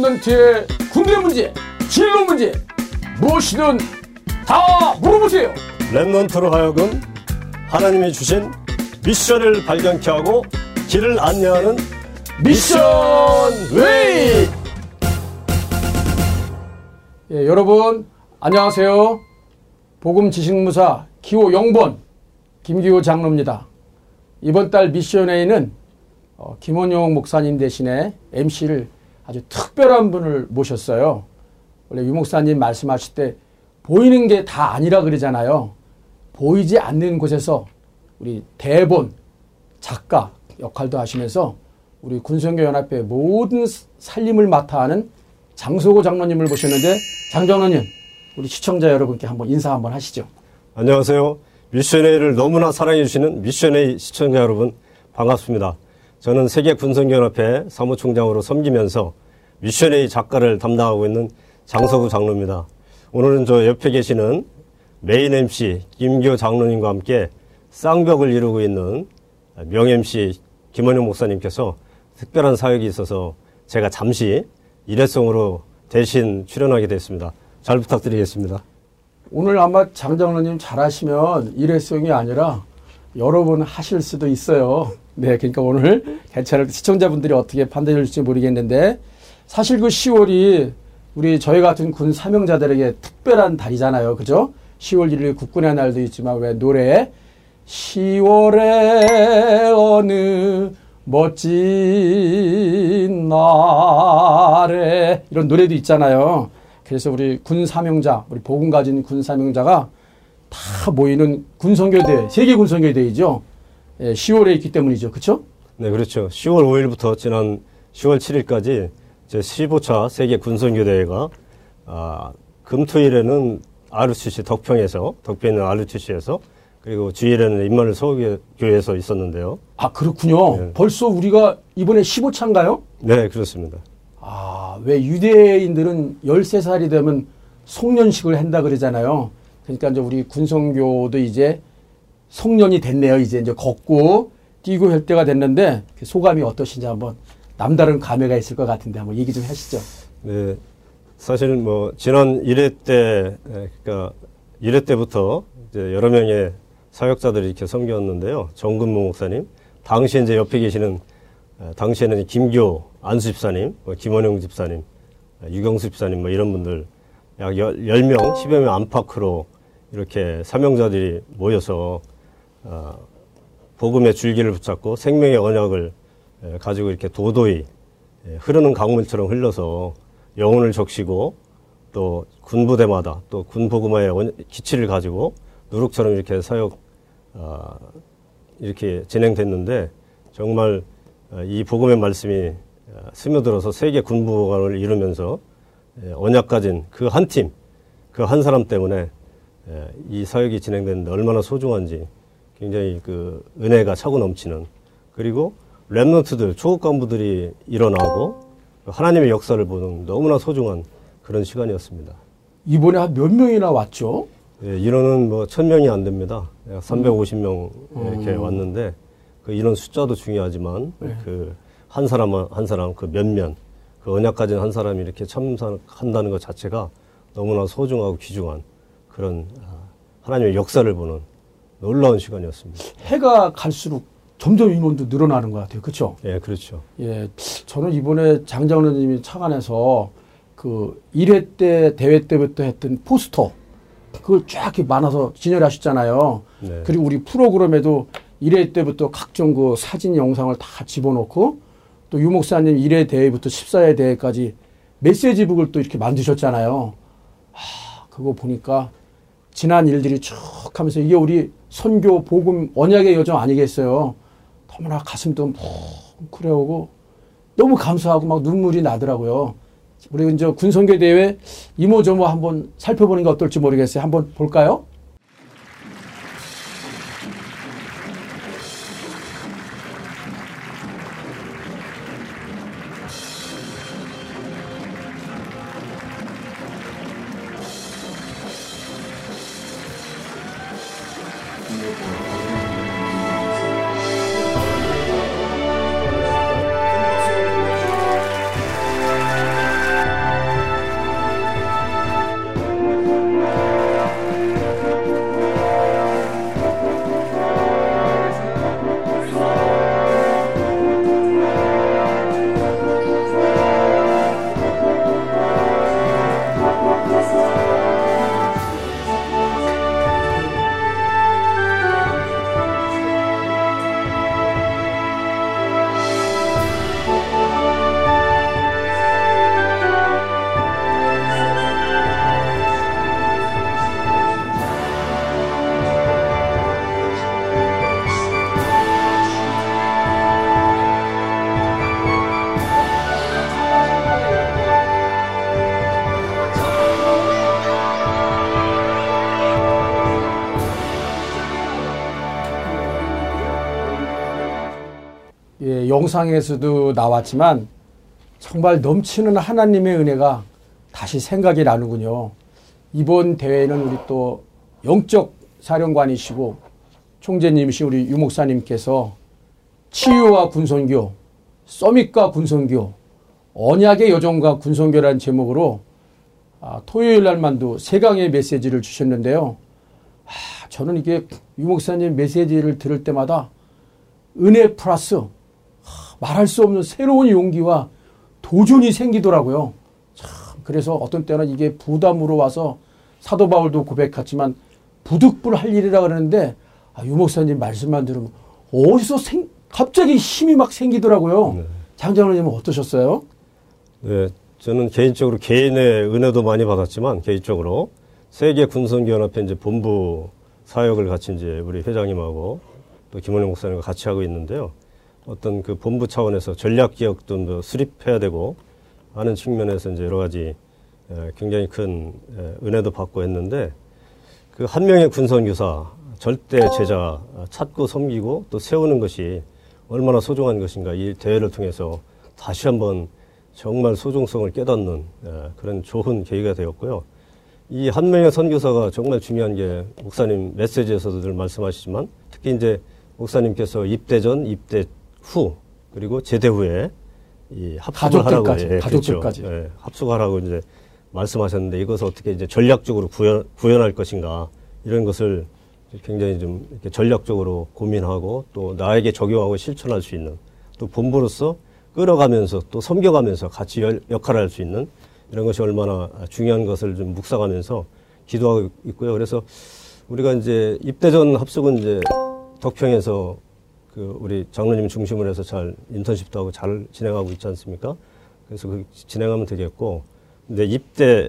Remnant의 군대 문제, 진로 문제 무엇이든 다 물어보세요. Remnant로 하여금 하나님이 주신 미션을 발견케 하고 길을 안내하는 Mission Way. 예, 여러분 안녕하세요. 복음 지식무사 기호 0번 김기호 장로입니다. 이번 달 Mission Way는 어, 김원용 목사님 대신에 MC를 아주 특별한 분을 모셨어요. 원래 유 목사님 말씀하실 때 보이는 게 다 아니라 그러잖아요. 보이지 않는 곳에서 우리 대본, 작가 역할도 하시면서 우리 군성교 연합회 모든 살림을 맡아 하는 장소고 장로님을 모셨는데 장 장로님 우리 시청자 여러분께 한번 인사 한번 하시죠. 안녕하세요. 미션회를 너무나 사랑해 주시는 미션회 시청자 여러분 반갑습니다. 저는 세계 군성연합회 사무총장으로 섬기면서 미션회의 작가를 담당하고 있는 장서구 장로입니다. 오늘은 저 옆에 계시는 메인 MC 김교 장로님과 함께 쌍벽을 이루고 있는 명 MC 김원영 목사님께서 특별한 사역이 있어서 제가 잠시 일회성으로 대신 출연하게 됐습니다. 잘 부탁드리겠습니다. 오늘 아마 장 장로님 잘하시면 일회성이 아니라 여러 번 하실 수도 있어요. 네, 그러니까 오늘 괜찮을 시청자분들이 어떻게 판단해 줄지 모르겠는데 사실 그 10월이 우리 저희 같은 군 사명자들에게 특별한 달이잖아요. 그죠? 10월 1일 국군의 날도 있지만 왜 노래에 10월의 어느 멋진 날에 이런 노래도 있잖아요. 그래서 우리 군 사명자, 우리 복음 가진 군 사명자가 다 모이는 군성교대, 세계 군성교대이죠. 예, 10월에 있기 때문이죠. 그렇죠? 네, 그렇죠. 10월 5일부터 지난 10월 7일까지 제 15차 세계 군성교대회가 아, 금토일에는 RUTC 덕평에서 덕평에 있는 RUTC에서 그리고 주일에는 인마늘 서울교회에서 있었는데요. 아, 그렇군요. 네. 벌써 우리가 이번에 15차인가요? 네, 그렇습니다. 아, 왜 유대인들은 13살이 되면 송년식을 한다 그러잖아요. 그러니까 이제 우리 군성교도 이제 송년이 됐네요. 이제 이제 걷고 뛰고 할 때가 됐는데 그 소감이 어떠신지 한번 남다른 감회가 있을 것 같은데 한번 얘기 좀 하시죠. 네, 사실 뭐 지난 1회 때, 에, 그러니까 1회 때부터 이제 여러 명의 사역자들이 이렇게 섬겼는데요. 정근모 목사님, 당시 이제 옆에 계시는 에, 당시에는 김교 안수 집사님, 뭐 김원영 집사님, 에, 유경수 집사님 뭐 이런 분들 약 10명, 10여 명 안팎으로 이렇게 사명자들이 모여서 어, 복음의 줄기를 붙잡고 생명의 언약을 에, 가지고 이렇게 도도히 예, 흐르는 강물처럼 흘러서 영혼을 적시고 또 군부대마다 또 군복음화의 원- 기치를 가지고 누룩처럼 이렇게 사역 아, 이렇게 진행됐는데 정말 아, 이 복음의 말씀이 아, 스며들어서 세계 군부관을 이루면서 예, 언약 가진 그 한 팀, 그 한 사람 때문에 예, 이 사역이 진행되는데 얼마나 소중한지 굉장히 그 은혜가 차고 넘치는 그리고 랩런트들 초급 간부들이 일어나고 하나님의 역사를 보는 너무나 소중한 그런 시간이었습니다. 이번에 한 몇 명이나 왔죠? 예, 인원은 뭐 천명이 안 됩니다. 약 350명 이렇게 왔는데 그 인원 숫자도 중요하지만 그한 사람 한 사람 그 몇몇 그 언약 가진 한 사람이 이렇게 참석한다는 것 자체가 너무나 소중하고 귀중한 그런 아, 하나님의 역사를 보는 놀라운 시간이었습니다. 해가 갈수록 점점 인원도 늘어나는 것 같아요. 그렇죠? 예, 그렇죠. 예, 저는 이번에 장장로님이 차관에서 그 1회 때 대회 때부터 했던 포스터 그걸 쫙 이렇게 많아서 진열하셨잖아요. 네. 그리고 우리 프로그램에도 1회 때부터 각종 그 사진 영상을 다 집어넣고 또 유 목사님 1회 대회부터 14회 대회까지 메시지북을 또 이렇게 만드셨잖아요. 아, 그거 보니까 지난 일들이 쭉 하면서 이게 우리 선교 복음 언약의 여정 아니겠어요. 너무나 가슴도 뭉클해오고 너무 감사하고 막 눈물이 나더라고요. 우리 이제 군선교 대회 이모저모 한번 살펴보는 게 어떨지 모르겠어요. 한번 볼까요? 영상에서도 나왔지만 정말 넘치는 하나님의 은혜가 다시 생각이 나는군요. 이번 대회는 우리 또 영적 사령관이시고 총재님이신 우리 유 목사님께서 치유와 군선교, 서밋과 군선교, 언약의 여정과 군선교라는 제목으로 아, 토요일 날만도 세 강의 메시지를 주셨는데요. 아, 저는 이게 유 목사님 메시지를 들을 때마다 은혜 플러스 아, 말할 수 없는 새로운 용기와 도전이 생기더라고요. 참 그래서 어떤 때는 이게 부담으로 와서 사도 바울도 고백했지만 부득불 할 일이라 그러는데 아, 유 목사님 말씀만 들으면 어디서 생, 갑자기 힘이 막 생기더라고요. 네. 장장로님은 어떠셨어요? 네, 저는 개인적으로 개인의 은혜도 많이 받았지만 개인적으로 세계 군선교연합회 이제 본부 사역을 같이 이제 우리 회장님하고 또 김원영 목사님과 같이 하고 있는데요. 어떤 그 본부 차원에서 전략 기억도 뭐 수립해야 되고 하는 측면에서 이제 여러 가지 굉장히 큰 은혜도 받고 했는데 그 한 명의 군선교사 절대 제자 찾고 섬기고 또 세우는 것이 얼마나 소중한 것인가 이 대회를 통해서 다시 한번 정말 소중성을 깨닫는 그런 좋은 계기가 되었고요. 이 한 명의 선교사가 정말 중요한 게 목사님 메시지에서도 늘 말씀하시지만 특히 이제 목사님께서 입대 전, 입대 후 그리고 제대 후에 이 합숙을 하라고 예, 가족들까지 그렇죠. 예, 합숙하라고 이제 말씀하셨는데 이것을 어떻게 이제 전략적으로 구현, 구현할 것인가 이런 것을 굉장히 좀 이렇게 전략적으로 고민하고 또 나에게 적용하고 실천할 수 있는 또 본부로서 끌어가면서 또 섬겨가면서 같이 역할을 할 수 있는 이런 것이 얼마나 중요한 것을 좀 묵상하면서 기도하고 있고요. 그래서 우리가 이제 입대 전 합숙은 이제 덕평에서 그 우리 장로님 중심으로 해서 잘 인턴십도 하고 잘 진행하고 있지 않습니까? 그래서 그 진행하면 되겠고, 근데 입대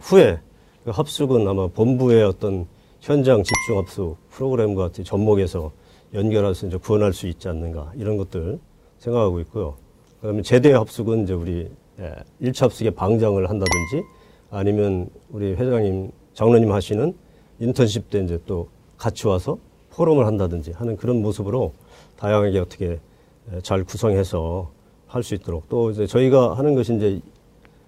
후에 그 합숙은 아마 본부의 어떤 현장 집중 합숙 프로그램과 같은 접목해서 연결해서 이제 구현할 수 있지 않는가 이런 것들 생각하고 있고요. 그다음에 제대 합숙은 이제 우리 1차 합숙에 방장을 한다든지 아니면 우리 회장님, 장로님 하시는 인턴십 때 이제 또 같이 와서 포럼을 한다든지 하는 그런 모습으로 다양하게 어떻게 잘 구성해서 할 수 있도록 또 이제 저희가 하는 것이 이제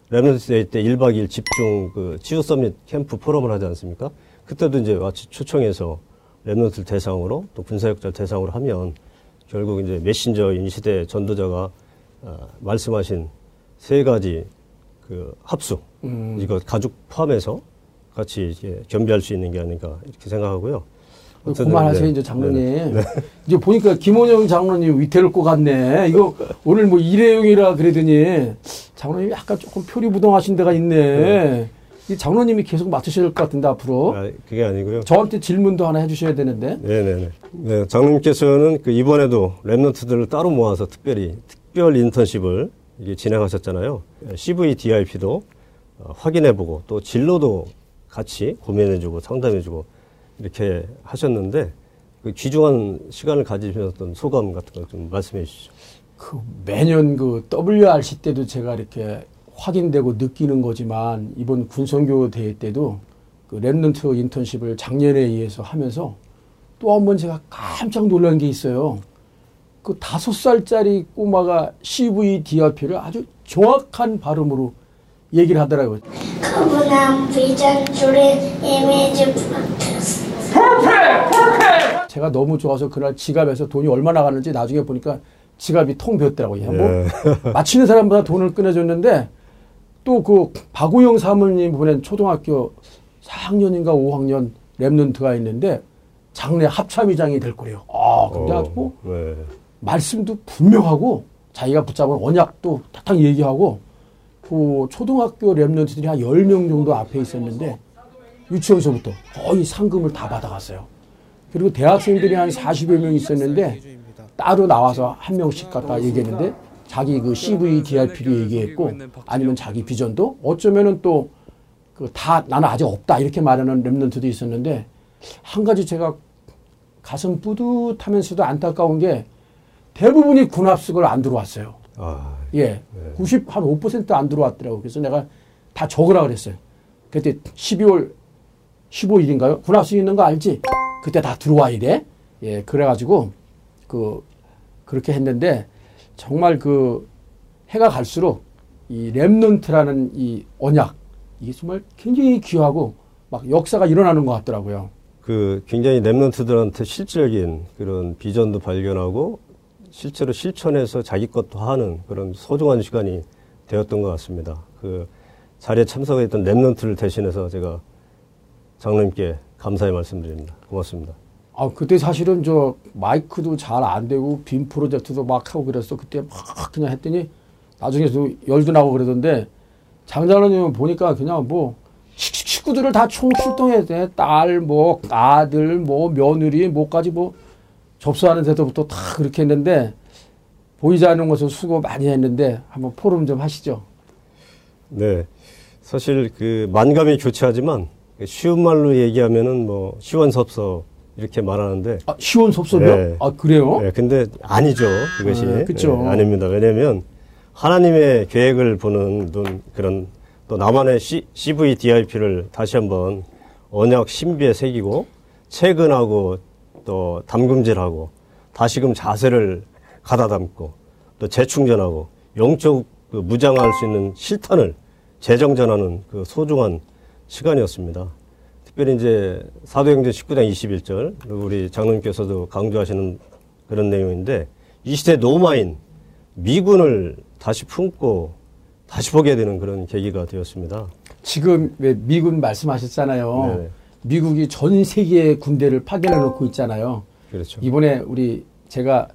Remnant Day 때 1박 2일 집중 그 치유 summit 캠프 포럼을 하지 않습니까? 그때도 이제 마치 초청해서 랩런트 대상으로 또 군사역자 대상으로 하면 결국 이제 메신저인 시대 전도자가 어, 말씀하신 세 가지 그 합숙 음. 이거 가족 포함해서 같이 이제 겸비할 수 있는 게 아닌가 이렇게 생각하고요. 그만하세요, 네. 이제 장로님. 네. 네. 이제 보니까 김원영 장로님 위태를 것 같네. 이거 오늘 뭐 일회용이라 그러더니 장로님이 약간 조금 표리부동하신 데가 있네. 네. 이 장로님이 계속 맡으셔야 될 것 같은데 앞으로. 아, 그게 아니고요. 저한테 질문도 하나 해주셔야 되는데. 네네네. 네, 장로님께서는 그 이번에도 랩런트들을 따로 모아서 특별히 특별 인턴십을 이게 진행하셨잖아요. CV DIP도 어, 확인해보고 또 진로도 같이 고민해주고 상담해주고 이렇게 하셨는데 그 귀중한 시간을 가지셨던 소감 같은 거 좀 말씀해 주시죠. 그 매년 그 WRC 때도 제가 이렇게 확인되고 느끼는 거지만 이번 군선교 대회 때도 그 랩런트 인턴십을 작년에 의해서 하면서 또 한 번 제가 깜짝 놀란 게 있어요. 그 다섯 살짜리 꼬마가 CV DRP를 아주 정확한 발음으로 얘기를 하더라고요. 줄인 이미지 제가 너무 좋아서 그날 지갑에서 돈이 얼마 나가는지 나중에 보니까 지갑이 통 비었더라고요. 뭐 예. 뭐 맞히는 사람보다 돈을 끊어줬는데 또 그 박우영 사모님 보낸 초등학교 4학년인가 5학년 랩런트가 있는데 장래 합참의장이 될 거래요. 아, 근데 어, 아주 뭐 네. 말씀도 분명하고 자기가 붙잡은 언약도 탁탁 얘기하고 그 초등학교 랩런트들이 한 10명 정도 앞에 있었는데 유치원서부터 거의 상금을 다 받아갔어요. 그리고 대학생들이 한 40여 명 있었는데 따로 나와서 한 명씩 갖다 얘기했는데 자기 그 CV, DRP도 얘기했고 아니면 자기 비전도 어쩌면은 또 그 다 나는 아직 없다 이렇게 말하는 랩런트도 있었는데 한 가지 제가 가슴 뿌듯하면서도 안타까운 게 대부분이 군합숙을 안 들어왔어요. 아, 예. 네. 90, 한 5%안 들어왔더라고요. 그래서 내가 다 적으라 그랬어요. 그때 12월 15일인가요? 군합숙 있는 거 알지? 그때 다 들어와야 돼. 예. 그래가지고 그 그렇게 했는데 정말 그 해가 갈수록 이 Remnant라는 이 언약 이게 정말 굉장히 귀하고 막 역사가 일어나는 것 같더라고요. 그 굉장히 Remnant들한테 실질적인 그런 비전도 발견하고 실제로 실천해서 자기 것도 하는 그런 소중한 시간이 되었던 것 같습니다. 그 자리에 참석했던 랩런트를 대신해서 제가 장로님께 감사의 말씀드립니다. 고맙습니다. 아 그때 사실은 저 마이크도 잘 안 되고 빔 프로젝트도 막 하고 그랬어. 그때 막 그냥 했더니 나중에도 열도 나고 그러던데 장장로님 보니까 그냥 뭐 식- 식구들을 다 총 출동해야 돼. 딸, 뭐 아들, 뭐 며느리, 뭐까지 뭐 접수하는 데서부터 다 그렇게 했는데 보이지 않는 것을 수고 많이 했는데 한번 포럼 좀 하시죠. 네. 사실 그 만감이 교차하지만 쉬운 말로 얘기하면은 뭐 시원섭섭 이렇게 말하는데 아, 시원섭섭이요? 네. 아 그래요? 네, 근데 아니죠. 그것이. 아, 그쵸. 네, 아닙니다. 왜냐면 하나님의 계획을 보는 눈, 그런 또 나만의 C, CVDIP를 다시 한번 언약 신비에 새기고 채근하고 또 담금질하고 다시금 자세를 가다 담고 또 재충전하고 영적 그 무장할 수 있는 실탄을 재정전하는 그 소중한 시간이었습니다. 특별히 이제 사도행전 19장 21절 그리고 우리 장로님께서도 강조하시는 그런 내용인데 이 시대 노마인 미군을 다시 품고 다시 보게 되는 그런 계기가 되었습니다. 지금 왜 미군 말씀하셨잖아요. 네. 미국이 전 세계의 군대를 파견해 놓고 있잖아요. 그렇죠. 이번에 우리 제가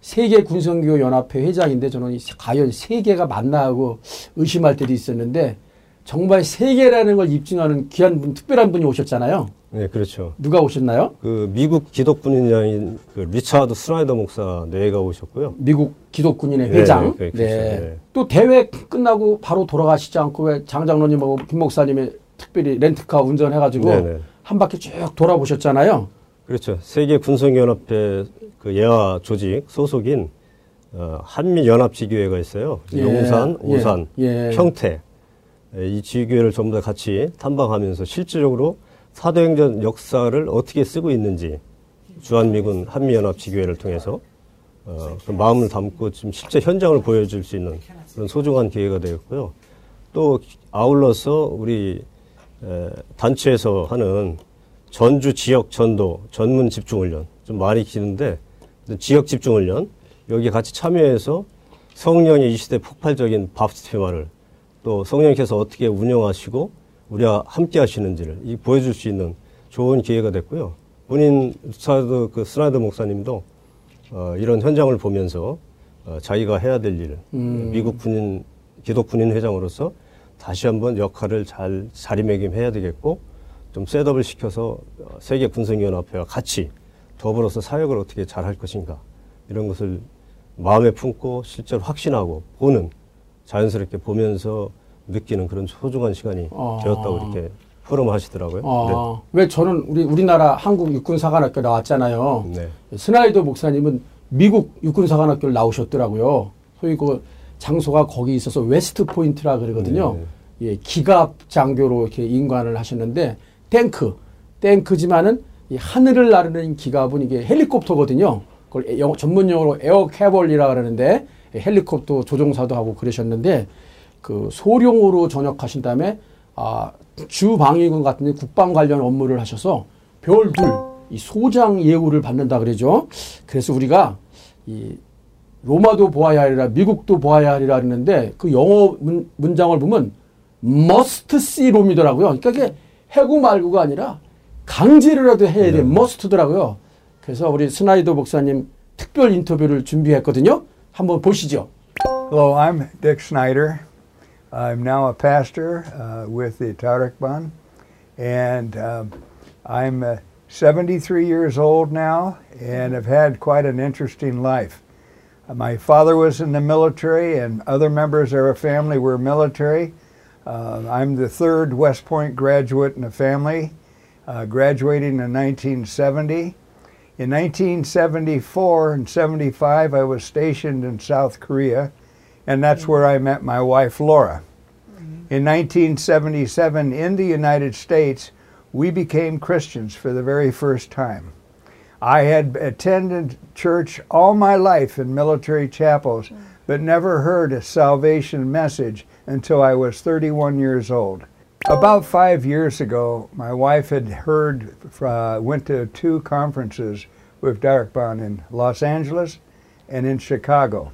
세계 군선교 연합회 회장인데 저는 이 과연 세계가 맞나 하고 의심할 때도 있었는데 정말 세계라는 걸 입증하는 귀한 분, 특별한 분이 오셨잖아요. 네, 그렇죠. 누가 오셨나요? 그 미국 기독군인회장인 그 리차드 스나이더 목사 내외가 오셨고요. 미국 기독군인의 네, 회장. 네, 그렇죠. 네. 또 대회 끝나고 바로 돌아가시지 않고 왜 장장로님하고 김 목사님이 특별히 렌트카 운전해가지고 네, 네. 한 바퀴 쭉 돌아보셨잖아요. 그렇죠. 세계 군성연합회 그 예화 조직 소속인 어, 한미연합지교회가 있어요. 예, 용산, 예, 오산, 예. 평택 예, 이 지교회를 전부 다 같이 탐방하면서 실질적으로 사도행전 역사를 어떻게 쓰고 있는지 주한미군 한미연합지교회를 통해서 어, 그 마음을 담고 지금 실제 현장을 보여줄 수 있는 그런 소중한 기회가 되었고요. 또 아울러서 우리 에, 단체에서 하는 전주 지역 전도 전문 집중 훈련 좀 말이 기는데 지역 집중 훈련 여기 같이 참여해서 성령의 이 시대 폭발적인 밥티스마를 또 성령께서 어떻게 운영하시고 우리와 함께 하시는지를 이 보여줄 수 있는 좋은 기회가 됐고요. 본인 스나드 그 스나드 목사님도 어, 이런 현장을 보면서 어, 자기가 해야 될 일을 미국 군인 기독 군인 회장으로서 다시 한번 역할을 잘 자리매김해야 되겠고 좀 셋업을 시켜서 어, 세계 군성연합회와 같이 더불어서 사역을 어떻게 잘 할 것인가 이런 것을 마음에 품고 실제로 확신하고 보는 자연스럽게 보면서 느끼는 그런 소중한 시간이 아. 되었다고 이렇게 포럼하시더라고요. 아, 왜 저는 우리 우리나라 한국 육군사관학교 나왔잖아요. 네. 스나이더 목사님은 미국 육군사관학교를 나오셨더라고요. 소위 그 장소가 거기 있어서 웨스트 포인트라 그러거든요. 예, 기갑 장교로 이렇게 임관을 하셨는데 탱크, 탱크지만은 이 하늘을 나르는 기갑은 이게 헬리콥터거든요. 그걸 에- 영어- 전문 용어로 air cavalry라 그러는데 예, 헬리콥터 조종사도 하고 그러셨는데 그 소령으로 전역하신 다음에 아, 주방위군 같은 데 국방 관련 업무를 하셔서 별둘 이 소장 예우를 받는다 그러죠. 그래서 우리가 이 로마도 보아야 하리라 미국도 보아야 하리라 그러는데 그 영어 문, 문장을 보면 must see 롬이더라고요. 그러니까 이게 해고 말고가 아니라 강제로라도 해야 돼 must더라고요. 그래서 우리 스나이더 목사님 특별 인터뷰를 준비했거든요. 한번 보시죠. Hello, I'm Dick Snyder. I'm now a pastor uh, with the Tarikban, and um, I'm uh, 73 years old now and have had quite an interesting life. Uh, my father was in the military, and other members of our family were military. Uh, I'm the third West Point graduate in the family, uh, graduating in 1970. In 1974 and 75, I was stationed in South Korea, and that's mm. where I met my wife Laura. Mm-hmm. In 1977, in the United States, we became Christians for the very first time. I had attended church all my life in military chapels, mm. but never heard a salvation message until I was 31 years old. About five years ago, my wife had heard, uh, went to two conferences with Derek Bond in Los Angeles and in Chicago.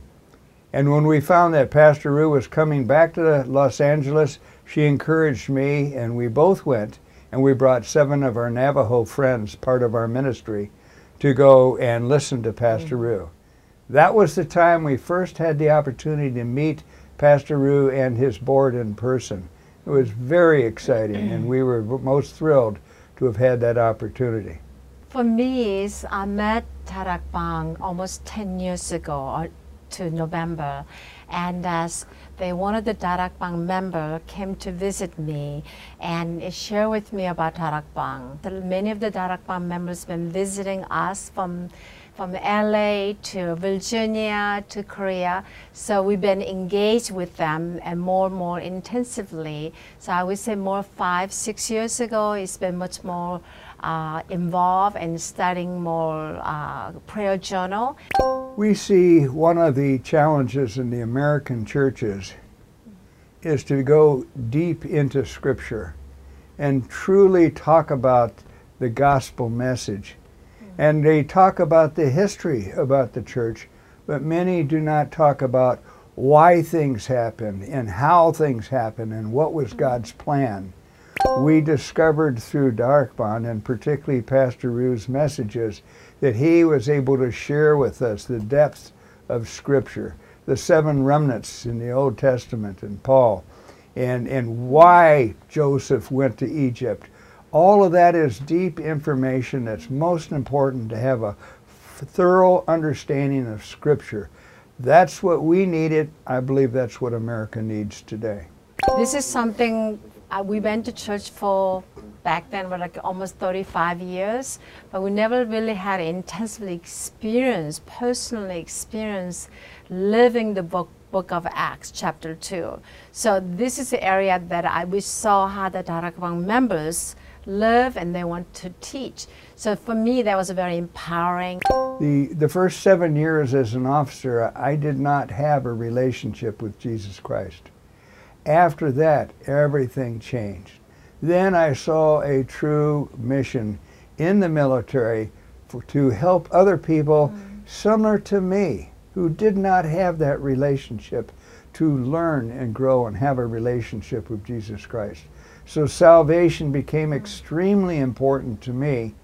And when we found that Pastor Rue was coming back to Los Angeles, she encouraged me, and we both went, and we brought seven of our Navajo friends, part of our ministry, to go and listen to Pastor mm-hmm. Rue. That was the time we first had the opportunity to meet Pastor Rue and his board in person. It was very exciting, and we mm. were most thrilled to have had that opportunity. For me, is I met Tarak Bang almost 10 years ago uh, to November, and as they one of the Darak Bang member came to visit me and share with me about Darak Bang. Many of the Darak Bang members been visiting us from from LA to Virginia to Korea. So we've been engaged with them and more and more intensively. So I would say more five, six years ago, it's been much more uh, involved and studying more uh, prayer journal. We see one of the challenges in the American churches is to go deep into Scripture and truly talk about the gospel message. Hmm. And they talk about the history about the church, but many do not talk about why things happen and how things happen and what was hmm. God's plan. We discovered through Derek Bond and particularly Pastor Rue's messages that he was able to share with us the depth of Scripture, the seven remnants in the Old Testament and Paul, and, and why Joseph went to Egypt, all of that is deep information that's most important to have a thorough understanding of Scripture. That's what we needed. I believe that's what America needs today. This is something uh, we went to church for back then were like almost 35 years, but we never really had intensely experienced, personally experienced living the book book of Acts, chapter 2. So this is the area that I we saw how the Darak members live and they want to teach. So for me, that was a very empowering. The, the first seven years as an officer, I did not have a relationship with Jesus Christ. After that, everything changed. Then I saw a true mission in the military for, to help other people mm. similar to me who did not have that relationship to learn and grow and have a relationship with Jesus Christ. So salvation became extremely important to me,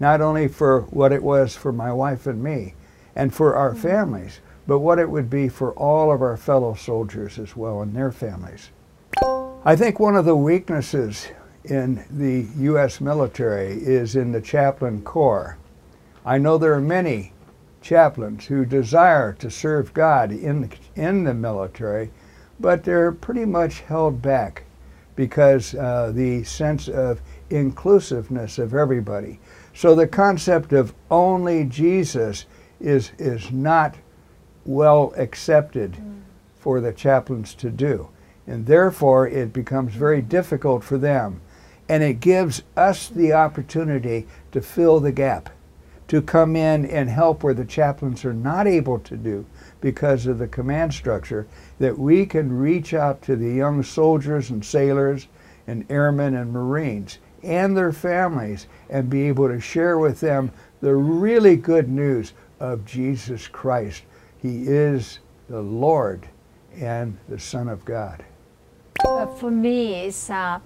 not only for what it was for my wife and me and for our mm-hmm. families, but what it would be for all of our fellow soldiers as well and their families. I think one of the weaknesses in the U.S. military is in the chaplain corps. I know there are many chaplains who desire to serve God in the, in the military, but they're pretty much held back because uh, the sense of inclusiveness of everybody. So the concept of only Jesus is, is not well accepted mm. for the chaplains to do. And therefore, it becomes very difficult for them. And it gives us the opportunity to fill the gap, to come in and help where the chaplains are not able to do because of the command structure, that we can reach out to the young soldiers and sailors and airmen and Marines and their families and be able to share with them the really good news of Jesus Christ. He is the Lord and the Son of God Uh, for me, it's, uh,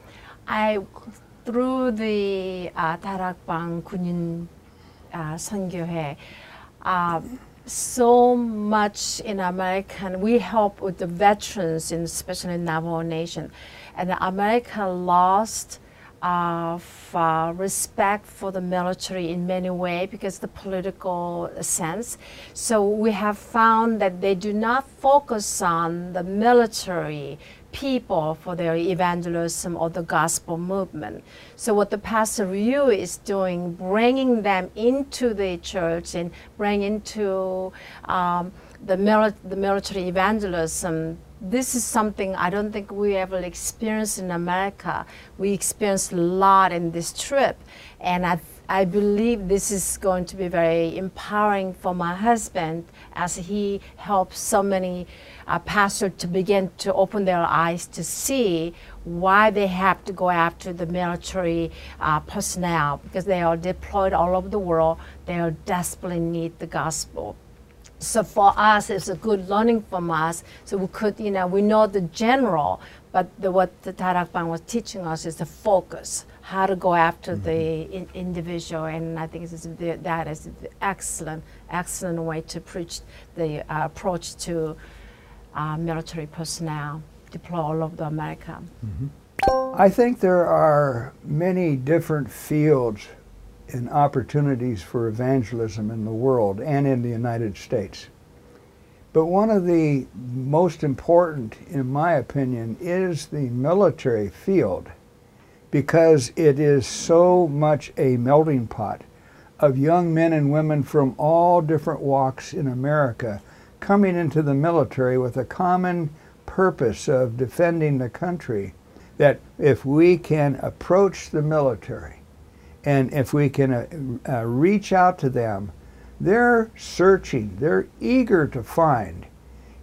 I, through the uh, 다락방 군인 uh, 선교회, uh, so much in America. We help with the veterans, in, especially in Navajo Nation. And America lost uh, uh, respect for the military in many ways because the political sense. So we have found that they do not focus on the military people for their evangelism or the gospel movement. So what the Pastor Ryu is doing, bringing them into the church and bringing into um, the, mili the military evangelism this is something I don't think we ever experienced in America. We experienced a lot in this trip, and I, I believe this is going to be very empowering for my husband as he helps so many uh, pastors to begin to open their eyes to see why they have to go after the military uh, personnel because they are deployed all over the world. They are desperately need the gospel. So for us, it's a good learning from us. So we could, you know, we know the general, but the, what the Tarakban was teaching us is the focus, how to go after mm-hmm. the in, individual. And I think is the, that is the excellent, excellent way to preach the uh, approach to uh, military personnel deployed all over America. Mm-hmm. I think there are many different fields and opportunities for evangelism in the world and in the United States. But one of the most important, in my opinion, is the military field because it is so much a melting pot of young men and women from all different walks in America coming into the military with a common purpose of defending the country. That if we can approach the military and if we can uh, uh, reach out to them, they're searching, they're eager to find,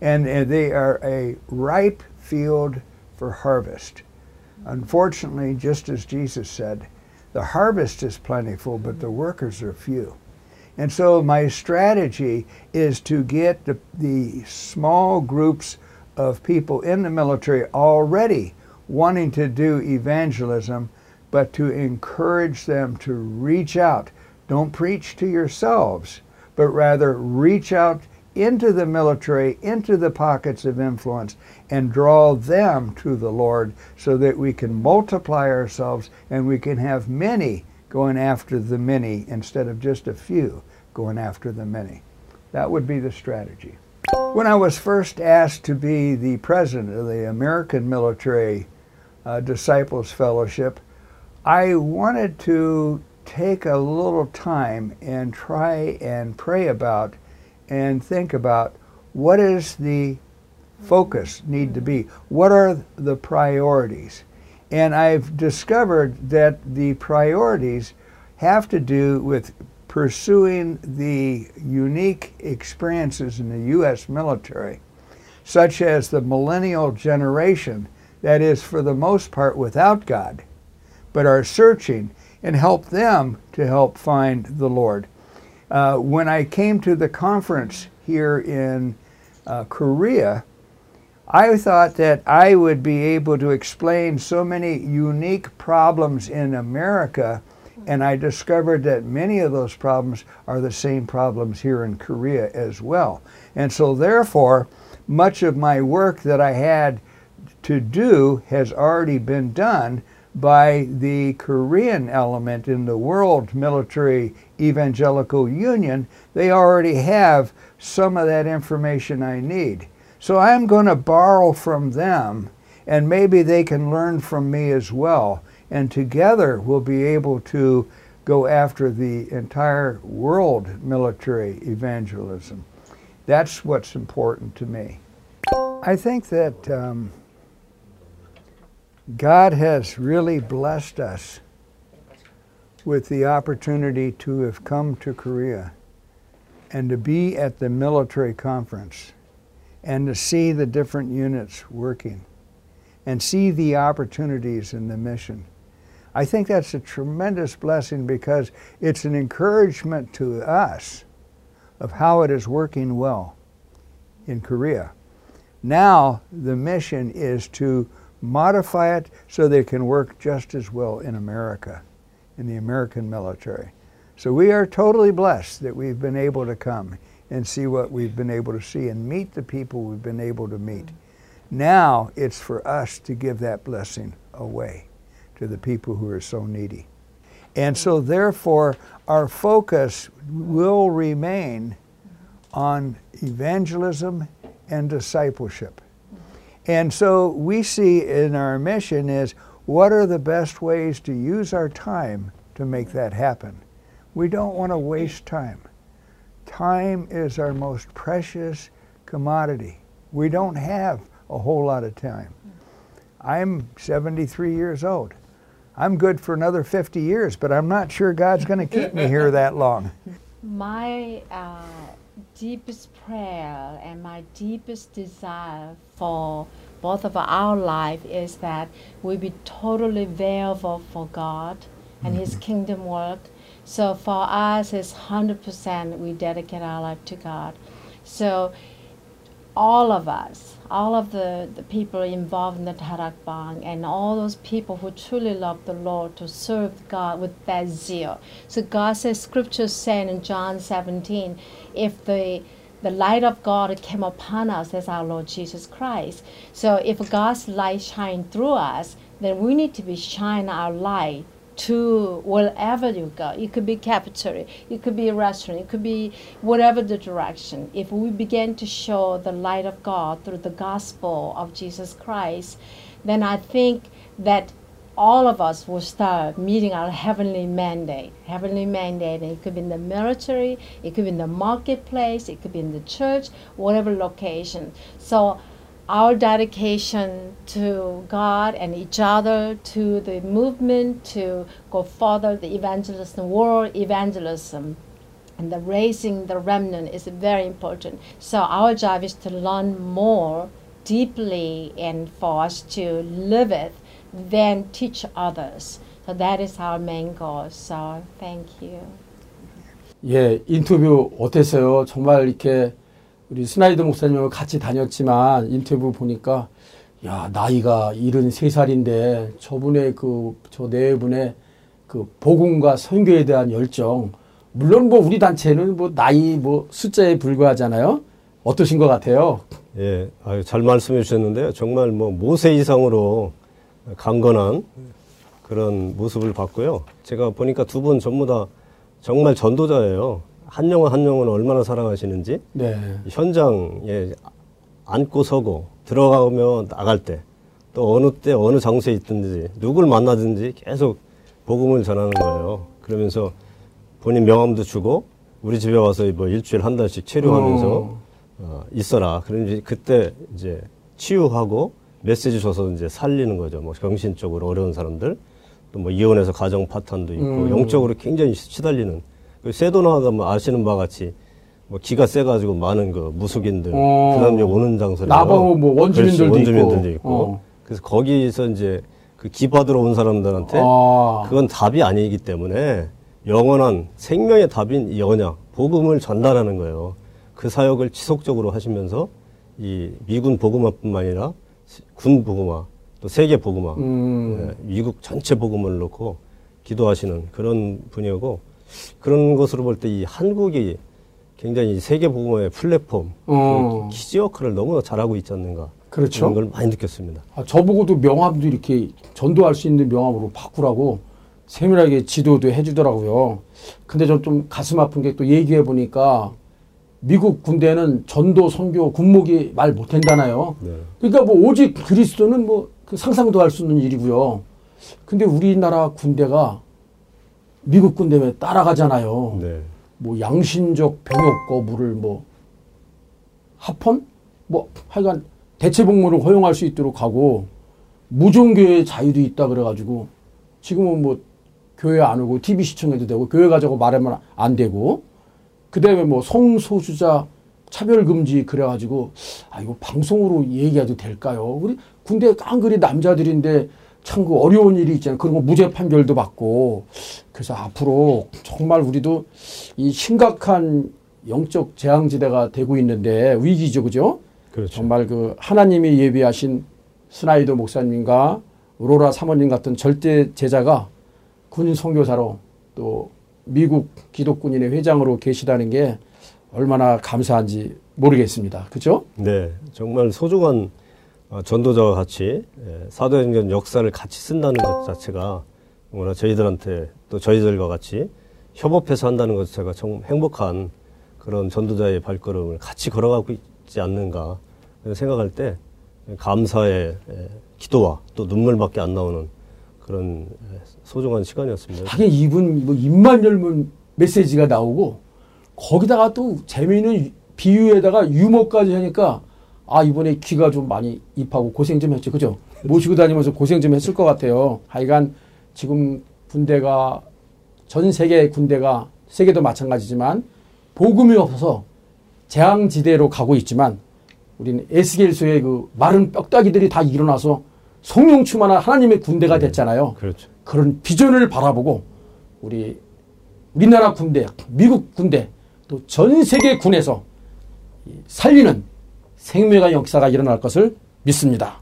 and, and they are a ripe field for harvest. Unfortunately, just as Jesus said, the harvest is plentiful, but the workers are few. And so my strategy is to get the, the small groups of people in the military already wanting to do evangelism but to encourage them to reach out. Don't preach to yourselves, but rather reach out into the military, into the pockets of influence, and draw them to the Lord so that we can multiply ourselves and we can have many going after the many instead of just a few going after the many. That would be the strategy. When I was first asked to be the president of the American Military uh, Disciples Fellowship, I wanted to take a little time and try and pray about and think about what is the focus need to be? What are the priorities? And I've discovered that the priorities have to do with pursuing the unique experiences in the U.S. military, such as the millennial generation that is, for the most part, without God but are searching and help them to help find the Lord. Uh, when I came to the conference here in uh, Korea, I thought that I would be able to explain so many unique problems in America, and I discovered that many of those problems are the same problems here in Korea as well. And so, therefore, much of my work that I had to do has already been done by the Korean element in the World Military Evangelical Union, they already have some of that information I need. So I'm going to borrow from them, and maybe they can learn from me as well. And together we'll be able to go after the entire world military evangelism. That's what's important to me. I think that um, God has really blessed us with the opportunity to have come to Korea and to be at the military conference and to see the different units working and see the opportunities in the mission. I think that's a tremendous blessing because it's an encouragement to us of how it is working well in Korea. Now the mission is to modify it so they can work just as well in America, in the American military. So we are totally blessed that we've been able to come and see what we've been able to see and meet the people we've been able to meet. Now it's for us to give that blessing away to the people who are so needy. And so, therefore, our focus will remain on evangelism and discipleship. And so we see in our mission is what are the best ways to use our time to make that happen? We don't want to waste time. Time is our most precious commodity. We don't have a whole lot of time. I'm 73 years old. I'm good for another 50 years, but I'm not sure God's going to keep me here that long. My uh, deepest prayer and my deepest desire for both of our life is that we be totally available for God and His mm-hmm. kingdom work. So for us, it's 100% we dedicate our life to God. So all of us, all of the, the people involved in the Tarakbang, and all those people who truly love the Lord to serve God with that zeal. So God says, Scripture saying in John 17, if the the light of God came upon us as our Lord Jesus Christ. So if God's light shine through us, then we need to be shine our light to wherever you go. It could be a cafeteria, it could be a restaurant, it could be whatever the direction. If we begin to show the light of God through the gospel of Jesus Christ, then I think that all of us will start meeting our heavenly mandate. Heavenly mandate, and it could be in the military, it could be in the marketplace, it could be in the church, whatever location. So our dedication to God and each other, to the movement, to go further the evangelism, world evangelism, and the raising the remnant is very important. So our job is to learn more deeply and for us to live it, then teach others. So that is our main goal. So thank you. 예, 인터뷰 어땠어요? 정말 이렇게 우리 스나이더 목사님하고 같이 다녔지만 인터뷰 보니까 야 나이가 73살인데 저분의 그저네 분의 그 복음과 선교에 대한 열정 물론 뭐 우리 단체는 뭐 나이 뭐 숫자에 불과하잖아요 어떠신 것 같아요? 예, 아유, 잘 말씀해 주셨는데요. 정말 뭐 모세 이상으로 강건한 그런 모습을 봤고요. 제가 보니까 두 분 전부 다 정말 전도자예요. 한 영혼 한 영혼 얼마나 사랑하시는지 네. 현장에 앉고 서고 들어가면 나갈 때 또 어느 때 어느 장소에 있든지 누굴 만나든지 계속 복음을 전하는 거예요. 그러면서 본인 명함도 주고 우리 집에 와서 뭐 일주일 한 달씩 체류하면서 어. 어, 있어라. 그런지 그때 이제 치유하고 메시지 줘서 이제 살리는 거죠. 뭐 정신적으로 어려운 사람들 또 뭐 이혼해서 가정 파탄도 있고 음. 영적으로 굉장히 시달리는 그 세도나가 뭐 아시는 바와 같이 뭐 기가 세가지고 많은 그 무속인들 어. 그 사람들 오는 장소래요. 나바호 뭐 원주민들도 그렇지, 원주민들도 있고. 있고. 어. 그래서 거기서 이제 그 기받으러 온 사람들한테 아. 그건 답이 아니기 때문에 영원한 생명의 답인 이 언약, 복음을 전달하는 거예요. 그 사역을 지속적으로 하시면서 이 미군 복음화뿐만 아니라 군 복음화, 또 세계 복음화, 음. 예, 미국 전체 복음을 놓고 기도하시는 그런 분이고 그런 것으로 볼 때 이 한국이 굉장히 이 세계 복음화의 플랫폼, 어. 그 역할을 너무나 잘하고 있지 않는가 그렇죠. 그런 걸 많이 느꼈습니다. 아, 저보고도 명함도 이렇게 전도할 수 있는 명함으로 바꾸라고 세밀하게 지도도 해주더라고요. 근데 전좀 가슴 아픈 게 또 얘기해 보니까 미국 군대는 전도 선교 군목이 말 못한다나요. 네. 그러니까 뭐 오직 그리스도는 뭐 그 상상도 할 수 없는 일이고요. 근데 우리나라 군대가 미국 군대에 따라가잖아요. 네. 뭐 양심적 병역 거부를 뭐 합헌 뭐 하여간 대체 복무를 허용할 수 있도록 하고 무종교의 자유도 있다 그래가지고 지금은 뭐 교회 안 오고 TV 시청해도 되고 교회 가자고 말하면 안 되고 그다음에 뭐 성소수자 차별 금지 그래가지고 아 이거 방송으로 얘기해도 될까요? 우리 군대 깡그리 남자들인데 참 그 어려운 일이 있잖아요. 그런 거 무죄 판결도 받고 그래서 앞으로 정말 우리도 이 심각한 영적 재앙지대가 되고 있는데 위기죠, 그죠? 그렇죠. 정말 그 하나님이 예비하신 스나이더 목사님과 로라 사모님 같은 절대 제자가 군인 선교사로 또 미국 기독군인의 회장으로 계시다는 게 얼마나 감사한지 모르겠습니다. 그죠? 네, 정말 소중한 어, 전도자와 같이 예, 사도행전 역사를 같이 쓴다는 것 자체가 너무나 저희들한테 또 저희들과 같이 협업해서 한다는 것 자체가 정 행복한 그런 전도자의 발걸음을 같이 걸어가고 있지 않는가 생각할 때 감사의 예, 기도와 또 눈물밖에 안 나오는 그런 예, 소중한 시간이었습니다. 하긴 이분 뭐 입만 열면 메시지가 나오고 거기다가 또 재미있는 비유에다가 유머까지 하니까 아 이번에 귀가 좀 많이 입하고 고생 좀 했죠, 그죠? 모시고 다니면서 고생 좀 했을 것 같아요. 하여간 지금 군대가 전 세계 군대가 세계도 마찬가지지만 복음이 없어서 재앙지대로 가고 있지만 우리는 에스겔서의 그 마른 뼈다귀들이 다 일어나서 성령 충만한 하나님의 군대가 됐잖아요. 그렇죠. 그런 비전을 바라보고 우리 우리나라 군대, 미국 군대, 또 전 세계 군에서 이 살리는 생명의 역사가 일어날 것을 믿습니다.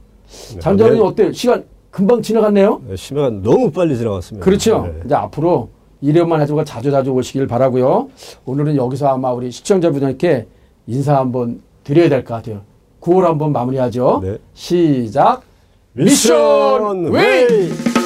네, 장로님 네. 어때요? 시간 금방 지나갔네요? 네, 시간 너무 빨리 지나갔습니다. 그렇죠. 네. 이제 앞으로 이래만 해주고 자주 자주 오시길 바라고요. 오늘은 여기서 아마 우리 시청자분들께 인사 한번 드려야 될 것 같아요. 9월 한번 마무리하죠. 네. 시작. Mission Way!